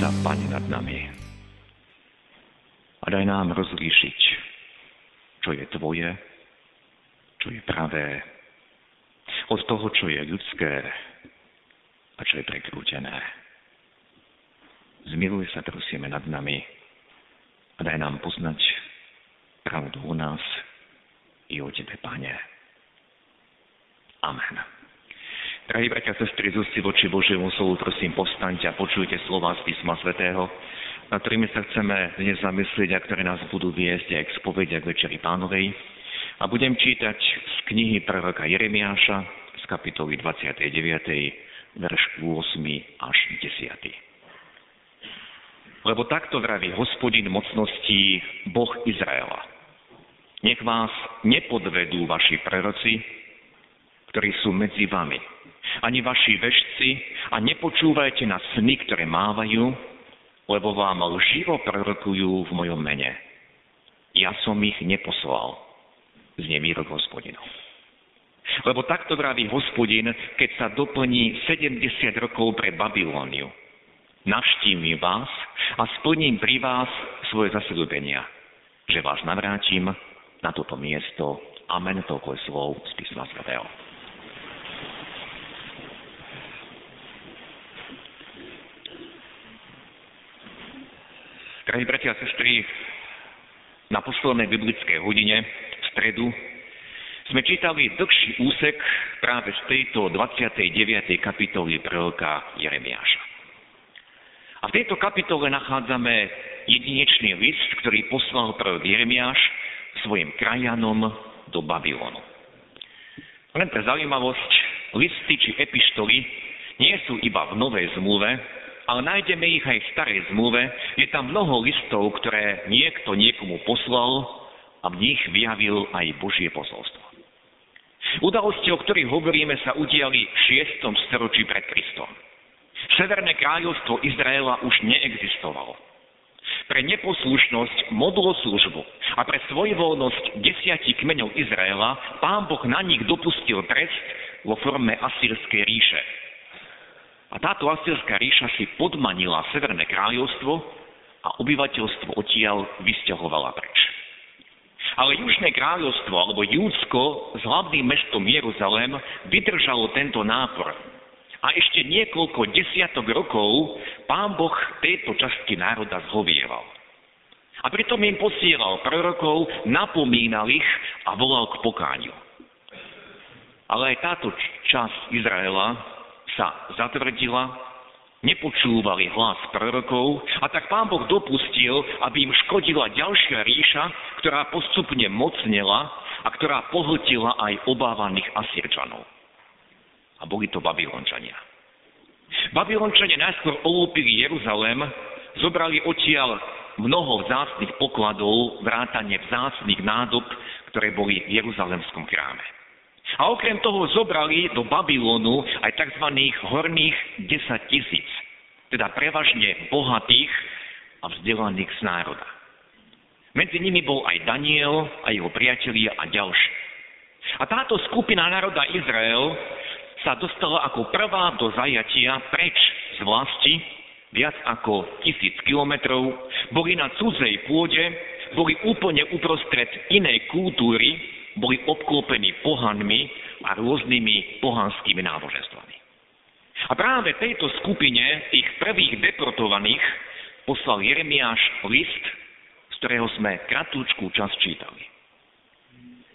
Sa, Pane, nad nami. A daj nám rozlíšiť, čo je Tvoje, čo je pravé, od toho, čo je ľudské a čo je prekrútené. Zmiluj sa, prosíme, nad nami a daj nám poznať pravdu o nás i o Tebe, Pane. Amen. Drahí bratia a sestry, z voči Božiemu slovu, prosím, povstaňte a počujte slova z písma svätého, na ktorými sa chceme dnes zamyslieť a ktoré nás budú viesť aj k spovedi k Večeri Pánovej. A budem čítať z knihy proroka Jeremiáša z kapitoly 29, verš 8 až 10. Lebo takto vraví hospodin mocností, Boh Izraela. Nech vás nepodvedú vaši proroci, ktorí sú medzi vami, ani vaši vešci a nepočúvajte na sny, ktoré mávajú, lebo vám lživo prorokujú v mojom mene. Ja som ich neposlal, znie výrok hospodinov. Lebo takto vraví hospodin, keď sa doplní 70 rokov pre Babilóniu. Navštívim vás a splním pri vás svoje zasľúbenia, že vás navrátim na toto miesto. Amen, toľko je slov z písma svätého. Drahí bratia a sestry, na poslednej biblickej hodine v stredu sme čítali dlhší úsek práve z tejto 29. kapitoly proroka Jeremiáša. A v tejto kapitole nachádzame jedinečný list, ktorý poslal prorok Jeremiáš svojim krajanom do Babylonu. Len pre zaujímavosť, listy či epištoly nie sú iba v Novej zmluve, ale nájdeme ich aj v starej zmluve. Je tam mnoho listov, ktoré niekto niekomu poslal a v nich vyjavil aj Božie posolstvo. Udalosti, o ktorých hovoríme, sa udiali v 6. storočí pred Kristom. Severné kráľovstvo Izraela už neexistovalo. Pre neposlušnosť, modloslužbu a pre svojvoľnosť desiatich kmeňov Izraela pán Boh na nich dopustil trest vo forme Asýrskej ríše, a táto Asýrská ríša si podmanila Severné kráľovstvo a obyvateľstvo odtiaľ vysťahovala preč. Ale Južné kráľovstvo, alebo Júdsko s hlavným mestom Jeruzalém vydržalo tento nápor. A ešte niekoľko desiatok rokov pán Boh tejto časti národa zhovieval. A pritom im posielal prorokov, napomínal ich a volal k pokániu. Ale aj táto časť Izraela sa zatvrdila, nepočúvali hlas prorokov a tak pán Boh dopustil, aby im škodila ďalšia ríša, ktorá postupne mocnela a ktorá pohltila aj obávaných Asierčanov. A boli to Babylončania. Babylončania najskôr olúpili Jeruzalém, zobrali odtiaľ mnoho vzácných pokladov, vrátane vzácných nádob, ktoré boli v Jeruzalemskom chráme. A okrem toho zobrali do Babylonu aj tzv. horných 10 tisíc, teda prevažne bohatých a vzdelaných z národa. Medzi nimi bol aj Daniel a jeho priatelia a ďalší. A táto skupina národa Izrael sa dostala ako prvá do zajatia preč z vlasti, viac ako tisíc kilometrov, boli na cudzej pôde, boli úplne uprostred inej kultúry, boli obklopení pohanmi a rôznymi pohanskými náboženstvami. A práve tejto skupine tých prvých deportovaných poslal Jeremiáš list, z ktorého sme kratúčkú časť čítali.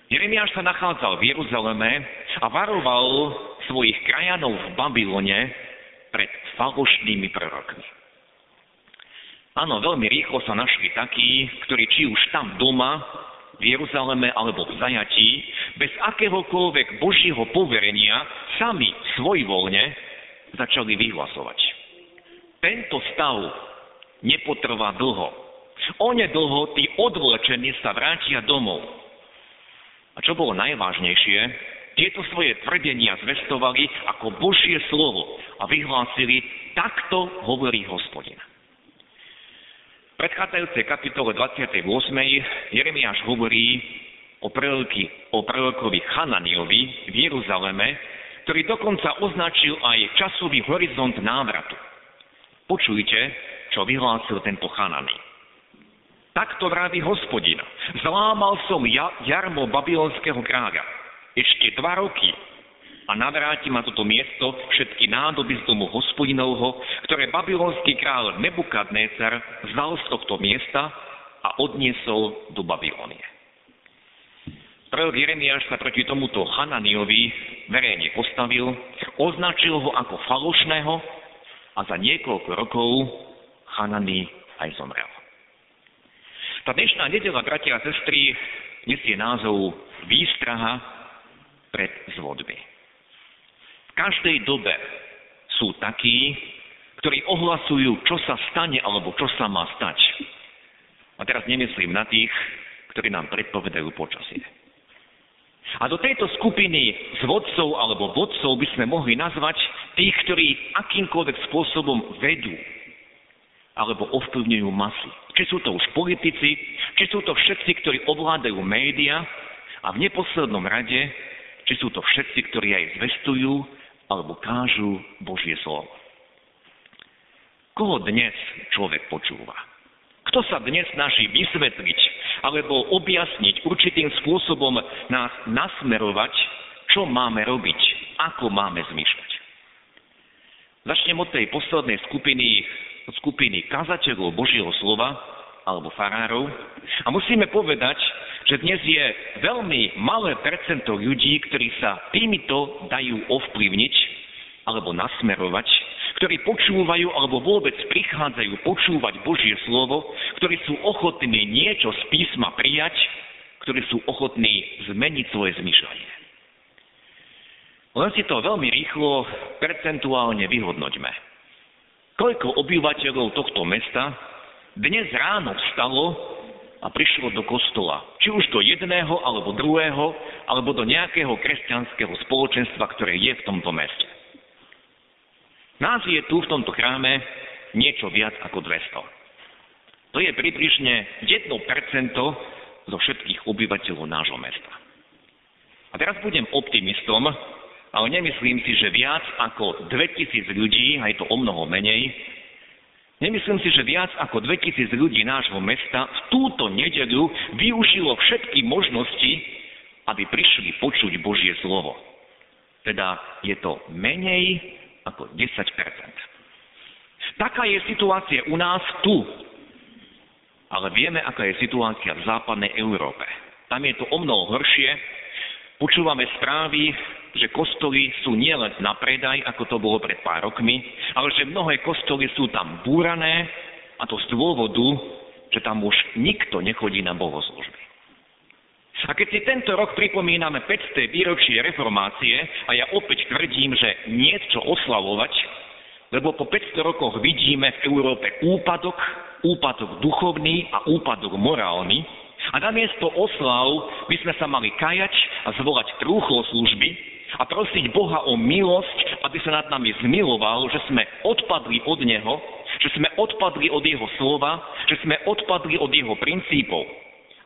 Jeremiáš sa nachádzal v Jeruzaleme a varoval svojich krajanov v Babylone pred falošnými prorokmi. Áno, veľmi rýchlo sa našli takí, ktorí či už tam doma v Jeruzaleme alebo v zajatí, bez akéhokoľvek Božieho poverenia, sami svojvoľne začali vyhlasovať. Tento stav nepotrvá dlho. Onedlho tí odvlečení sa vrátia domov. A čo bolo najvážnejšie, tieto svoje tvrdenia zvestovali ako Božie slovo a vyhlásili, takto hovorí hospodin. V predchádzajúcej kapitole 28. Jeremiáš hovorí o, proroky, o prorokovi Hananiovi v Jeruzaleme, ktorý dokonca označil aj časový horizont návratu. Počujte, čo vyhlásil tento Hanani. Takto vraví hospodin. Zlámal som jarmo babylonského kráľa. Ešte dva roky a navráti ma toto miesto všetky nádoby z domu hospodinovho, ktoré babylonský kráľ Nebukadnécar vzal z tohto miesta a odniesol do Babylonie. Prorok Jeremiáš sa proti tomuto Hananiovi verejne postavil, označil ho ako falošného a za niekoľko rokov Hanani aj zomrel. Tá dnešná nedela, bratia a sestry, nesie názov Výstraha pred zvodmi každej dobe sú takí, ktorí ohlasujú, čo sa stane alebo čo sa má stať. A teraz nemyslím na tých, ktorí nám predpovedajú počasie. A do tejto skupiny zvodcov alebo vodcov by sme mohli nazvať tých, ktorí akýmkoľvek spôsobom vedú alebo ovplyvňujú masy. Či sú to už politici, či sú to všetci, ktorí ovládajú média a v neposlednom rade, či sú to všetci, ktorí aj zvestujú alebo kážu Božie slovo. Koho dnes človek počúva? Kto sa dnes snaží vysvetliť alebo objasniť určitým spôsobom nás nasmerovať, čo máme robiť, ako máme zmýšľať? Začnem od tej poslednej skupiny, skupiny kazateľov Božieho slova alebo farárov. A musíme povedať, že dnes je veľmi malé percento ľudí, ktorí sa týmito dajú ovplyvniť alebo nasmerovať, ktorí počúvajú alebo vôbec prichádzajú počúvať Božie slovo, ktorí sú ochotní niečo z písma prijať, ktorí sú ochotní zmeniť svoje zmyšľanie. Len si to veľmi rýchlo percentuálne vyhodnoťme. Koľko obyvateľov tohto mesta dnes ráno vstalo a prišlo do kostola. Či už do jedného, alebo druhého, alebo do nejakého kresťanského spoločenstva, ktoré je v tomto meste. Nás je tu v tomto chráme niečo viac ako 200. To je približne 1% zo všetkých obyvateľov nášho mesta. A teraz budem optimistom, ale nemyslím si, že viac ako 2000 ľudí, a je to o mnoho menej, Nemyslím si, že viac ako 2000 ľudí nášho mesta v túto nedeľu využilo všetky možnosti, aby prišli počuť Božie slovo. Teda je to menej ako 10% Taká je situácia u nás tu. Ale vieme, aká je situácia v západnej Európe. Tam je to o mnoho horšie. Počúvame správy že kostoly sú nielen na predaj, ako to bolo pred pár rokmi, ale že mnohé kostoly sú tam búrané a to z dôvodu, že tam už nikto nechodí na bohoslužby. A keď si tento rok pripomíname 500. výročie reformácie, a ja opäť tvrdím, že nie čo oslavovať, lebo po 500 rokoch vidíme v Európe úpadok, úpadok duchovný a úpadok morálny, a namiesto oslav by sme sa mali kajať a zvolať trúchlo služby, a prosiť Boha o milosť, aby sa nad nami zmiloval, že sme odpadli od Neho, že sme odpadli od Jeho slova, že sme odpadli od Jeho princípov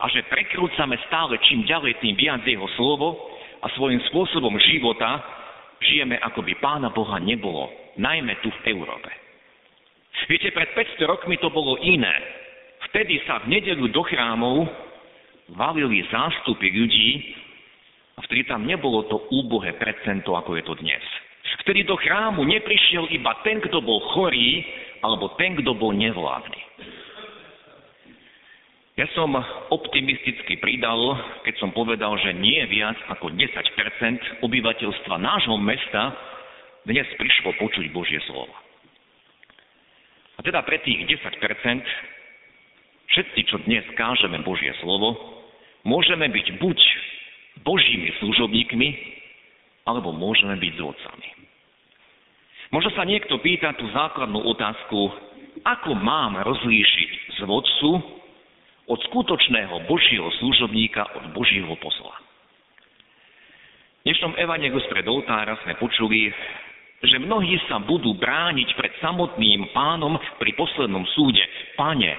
a že prekrúcame stále čím ďalej tým viac Jeho slovo a svojím spôsobom života žijeme, ako by Pána Boha nebolo, najmä tu v Európe. Viete, pred 500 rokmi to bolo iné. Vtedy sa v nedeľu do chrámov valili zástupy ľudí, vtedy tam nebolo to úbohé percento, ako je to dnes. Vtedy do chrámu neprišiel iba ten, kto bol chorý, alebo ten, kto bol nevládny. Ja som optimisticky pridal, keď som povedal, že nie viac ako 10% obyvateľstva nášho mesta dnes prišlo počuť Božie slovo. A teda pre tých 10 všetci, čo dnes kážeme Božie slovo, môžeme byť buď Božími služobníkmi, alebo môžeme byť zvodcami. Možno sa niekto pýta tú základnú otázku, ako mám rozlíšiť zvodcu od skutočného Božieho služobníka, od Božieho posla. V dnešnom evanegu spred oltára sme počuli, že mnohí sa budú brániť pred samotným pánom pri poslednom súde. Pane,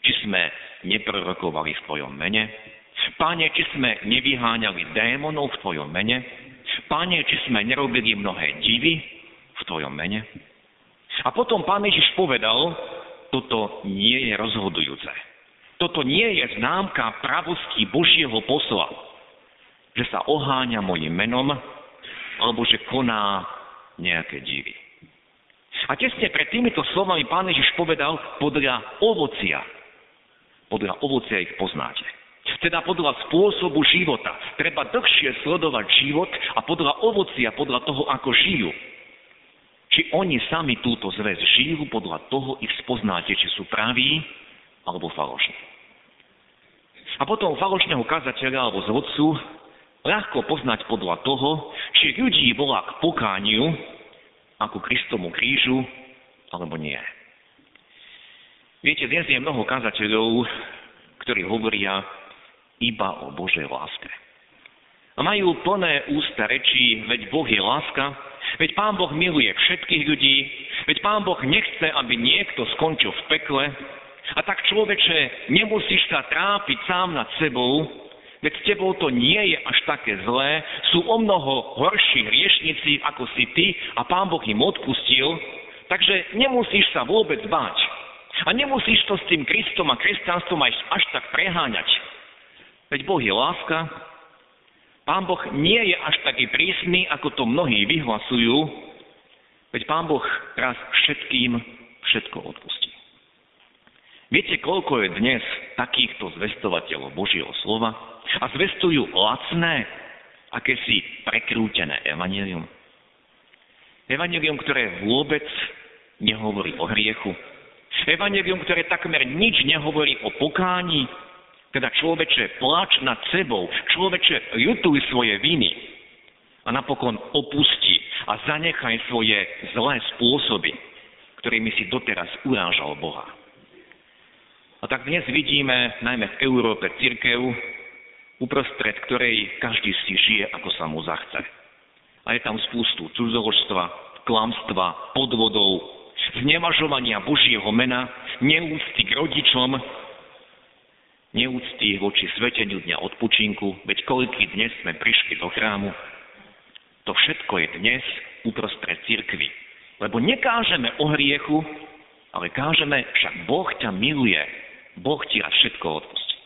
či sme neprorokovali v Tvojom mene? Pane, či sme nevyháňali démonov v Tvojom mene? Pane, či sme nerobili mnohé divy v Tvojom mene? A potom pán Ježiš povedal, toto nie je rozhodujúce. Toto nie je známka pravosti Božieho posla, že sa oháňa mojim menom, alebo že koná nejaké divy. A tesne pred týmito slovami pán Ježiš povedal, podľa ovocia, podľa ovocia ich poznáte. Teda podľa spôsobu života. Treba dlhšie sledovať život a podľa ovocia, podľa toho, ako žijú. Či oni sami túto zväz žijú, podľa toho ich spoznáte, či sú praví alebo falošní. A potom falošného kazateľa alebo zvodcu ľahko poznať podľa toho, či ľudí volá k pokániu, ako Kristomu krížu, alebo nie. Viete, dnes je mnoho kazateľov, ktorí hovoria iba o Božej láske. A majú plné ústa rečí, veď Boh je láska, veď Pán Boh miluje všetkých ľudí, veď Pán Boh nechce, aby niekto skončil v pekle. A tak človeče, nemusíš sa trápiť sám nad sebou, veď s tebou to nie je až také zlé, sú o mnoho horší hriešnici ako si ty a Pán Boh im odpustil, takže nemusíš sa vôbec báť. A nemusíš to s tým Kristom a kresťanstvom aj až tak preháňať. Veď Boh je láska, Pán Boh nie je až taký prísny, ako to mnohí vyhlasujú, veď Pán Boh raz všetkým všetko odpustí. Viete, koľko je dnes takýchto zvestovateľov Božieho slova a zvestujú lacné, akési prekrútené evanelium? Evanelium, ktoré vôbec nehovorí o hriechu. Evanelium, ktoré takmer nič nehovorí o pokání, teda človeče plač nad sebou, človeče ľutuj svoje viny a napokon opusti a zanechaj svoje zlé spôsoby, ktorými si doteraz urážal Boha. A tak dnes vidíme, najmä v Európe, církev, uprostred ktorej každý si žije, ako sa mu zachce. A je tam spústu cudzoložstva, klamstva, podvodov, znevažovania Božieho mena, neúcty k rodičom, neúcty voči sveteniu dňa odpočinku, veď koľký dnes sme prišli do chrámu. To všetko je dnes uprostred cirkvy. Lebo nekážeme o hriechu, ale kážeme, však Boh ťa miluje, Boh ti raz všetko odpustí.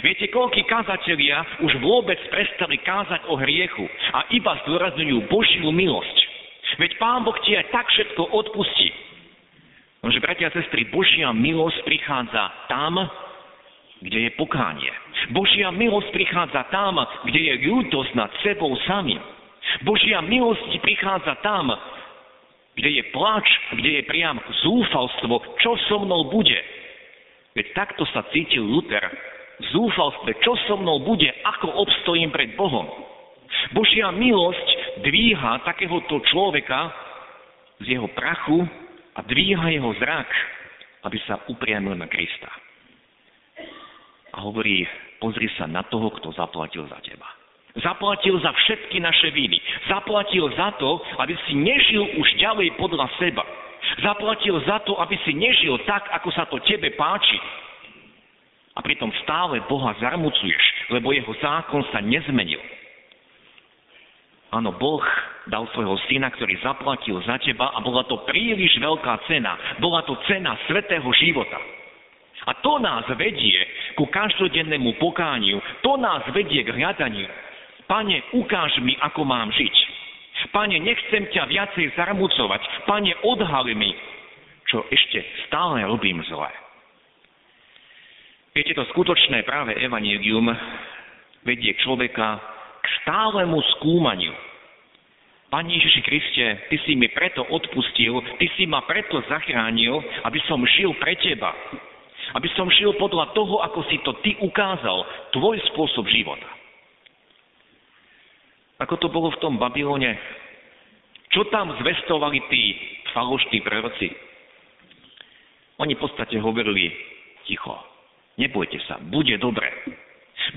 Viete, koľkí kázatelia už vôbec prestali kázať o hriechu a iba zdôrazňujú Božiu milosť. Veď Pán Boh ti aj tak všetko odpustí. Nože, bratia a sestry, Božia milosť prichádza tam, kde je pokánie. Božia milosť prichádza tam, kde je ľútosť nad sebou samým. Božia milosť prichádza tam, kde je plač, kde je priam zúfalstvo, čo so mnou bude. Veď takto sa cítil Luther v zúfalstve, čo so mnou bude, ako obstojím pred Bohom. Božia milosť dvíha takéhoto človeka z jeho prachu a dvíha jeho zrak, aby sa upriamil na Krista. A hovorí, pozri sa na toho, kto zaplatil za teba. Zaplatil za všetky naše viny. Zaplatil za to, aby si nežil už ďalej podľa seba Zaplatil za to, aby si nežil tak, ako sa to tebe páči. A pritom stále Boha zarmucuješ, lebo jeho zákon sa nezmenil. Áno, Boh dal svojho syna, ktorý zaplatil za teba a bola to príliš veľká cena. Bola to cena svetého života. A to nás vedie ku každodennému pokániu. To nás vedie k hľadaniu. Pane, ukáž mi, ako mám žiť. Pane, nechcem ťa viacej zarmucovať. Pane, odhali mi, čo ešte stále robím zle. Viete, to skutočné práve evanelium vedie človeka k stálemu skúmaniu. Pane Ježiši Kriste, Ty si mi preto odpustil, Ty si ma preto zachránil, aby som žil pre Teba. Aby som žil podľa toho, ako si to Ty ukázal, Tvoj spôsob života. Ako to bolo v tom Babylone? Čo tam zvestovali tí falošní proroci? Oni v podstate hovorili ticho. Nebojte sa, bude dobre.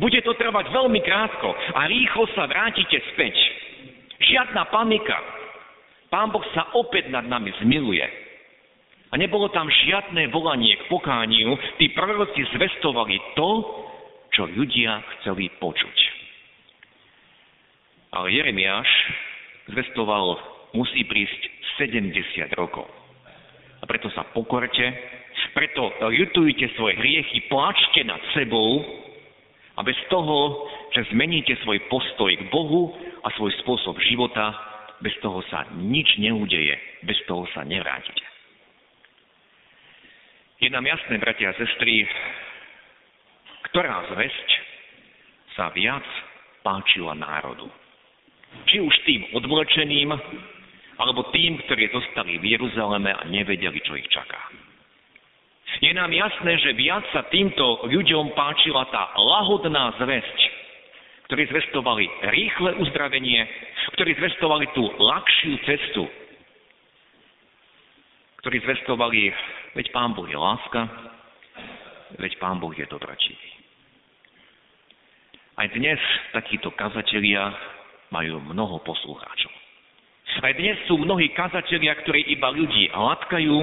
Bude to trvať veľmi krátko a rýchlo sa vrátite späť. Žiadna panika. Pán Boh sa opäť nad nami zmiluje. A nebolo tam žiadne volanie k pokániu. Tí proroci zvestovali to, čo ľudia chceli počuť. Ale Jeremiáš zvestoval, musí prísť 70 rokov. A preto sa pokorte, preto ľutujte svoje hriechy, pláčte nad sebou a bez toho, že zmeníte svoj postoj k Bohu a svoj spôsob života, bez toho sa nič neudeje, bez toho sa nevrátite. Je nám jasné, bratia a sestry, ktorá zväzť sa viac páčila národu. Či už tým odvlečeným, alebo tým, ktorí zostali v Jeruzaleme a nevedeli, čo ich čaká. Je nám jasné, že viac sa týmto ľuďom páčila tá lahodná zväzť, ktorí zvestovali rýchle uzdravenie, ktorí zvestovali tú ľahšiu cestu, ktorí zvestovali, veď Pán Boh je láska, veď Pán Boh je dobročivý. Aj dnes takíto kazatelia majú mnoho poslucháčov. Aj dnes sú mnohí kazatelia, ktorí iba ľudí hladkajú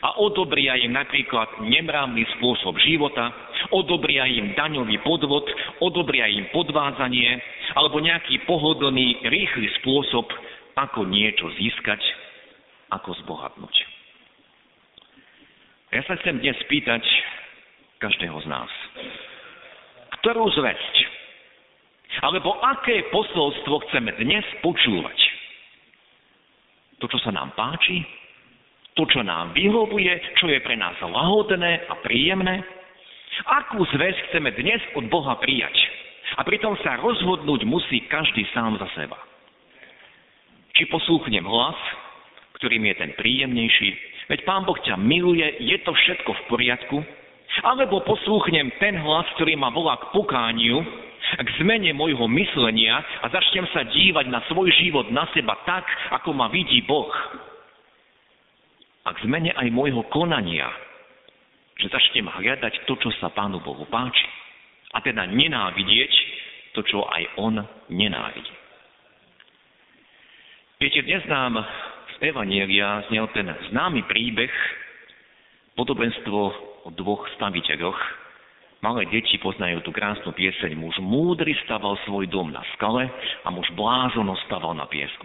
a odobria im napríklad nemrávny spôsob života, odobria im daňový podvod, odobria im podvádzanie alebo nejaký pohodlný, rýchly spôsob, ako niečo získať, ako zbohatnúť. Ja sa chcem dnes spýtať každého z nás. Ktorú zväzť alebo aké posolstvo chceme dnes počúvať? To, čo sa nám páči? To, čo nám vyhovuje? Čo je pre nás lahodné a príjemné? Akú zväz chceme dnes od Boha prijať? A pritom sa rozhodnúť musí každý sám za seba. Či poslúchnem hlas, ktorým je ten príjemnejší, veď Pán Boh ťa miluje, je to všetko v poriadku, alebo poslúchnem ten hlas, ktorý ma volá k pokániu, k zmene môjho myslenia a začnem sa dívať na svoj život, na seba tak, ako ma vidí Boh. A k zmene aj môjho konania, že začnem hľadať to, čo sa Pánu Bohu páči. A teda nenávidieť to, čo aj On nenávidí. Viete, dnes nám z Evanielia znel ten známy príbeh, podobenstvo o dvoch staviteľoch, Malé deti poznajú tú krásnu pieseň. Muž múdry staval svoj dom na skale a muž blázono staval na piesku.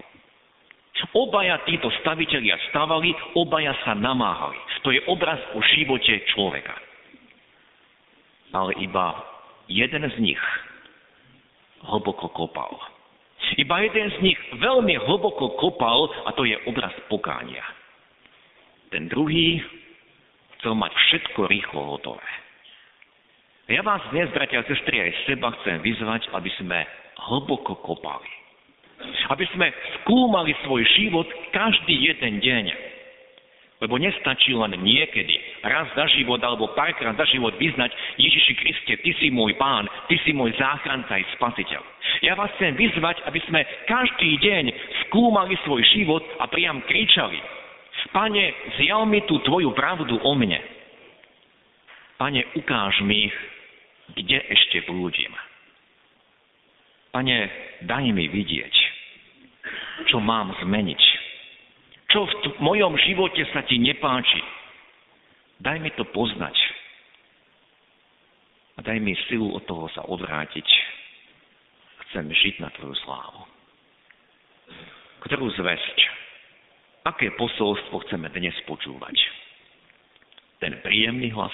Obaja títo stavitelia stavali, obaja sa namáhali. To je obraz o živote človeka. Ale iba jeden z nich hlboko kopal. Iba jeden z nich veľmi hlboko kopal a to je obraz pokánia. Ten druhý chcel mať všetko rýchlo hotové. Ja vás dnes, bratia a sestry, aj seba chcem vyzvať, aby sme hlboko kopali. Aby sme skúmali svoj život každý jeden deň. Lebo nestačí len niekedy, raz za život alebo párkrát za život vyznať Ježiši Kriste, Ty si môj pán, Ty si môj záchranca aj spasiteľ. Ja vás chcem vyzvať, aby sme každý deň skúmali svoj život a priam kričali. Pane, zjav mi tú Tvoju pravdu o mne. Pane, ukáž mi, kde ešte blúdim. Pane, daj mi vidieť, čo mám zmeniť. Čo v t- mojom živote sa ti nepáči. Daj mi to poznať. A daj mi silu od toho sa odvrátiť. Chcem žiť na Tvoju slávu. Ktorú zväzť? Aké posolstvo chceme dnes počúvať? Ten príjemný hlas?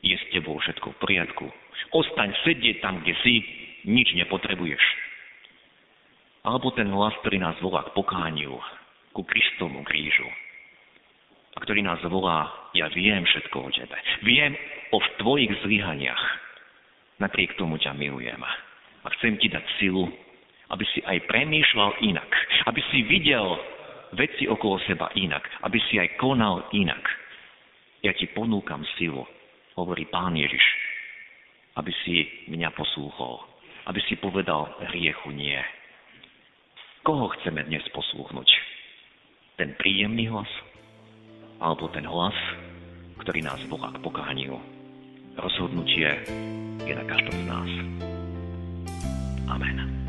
je s tebou všetko v poriadku. Ostaň sedieť tam, kde si, nič nepotrebuješ. Alebo ten hlas, ktorý nás volá k pokániu, ku Kristovu krížu. A ktorý nás volá, ja viem všetko o tebe. Viem o tvojich zlyhaniach. Napriek tomu ťa milujem. A chcem ti dať silu, aby si aj premýšľal inak. Aby si videl veci okolo seba inak. Aby si aj konal inak. Ja ti ponúkam silu, hovorí Pán Ježiš, aby si mňa poslúchol, aby si povedal hriechu nie. Koho chceme dnes poslúchnuť? Ten príjemný hlas? Alebo ten hlas, ktorý nás volá k pokániu. Rozhodnutie je na každom z nás. Amen.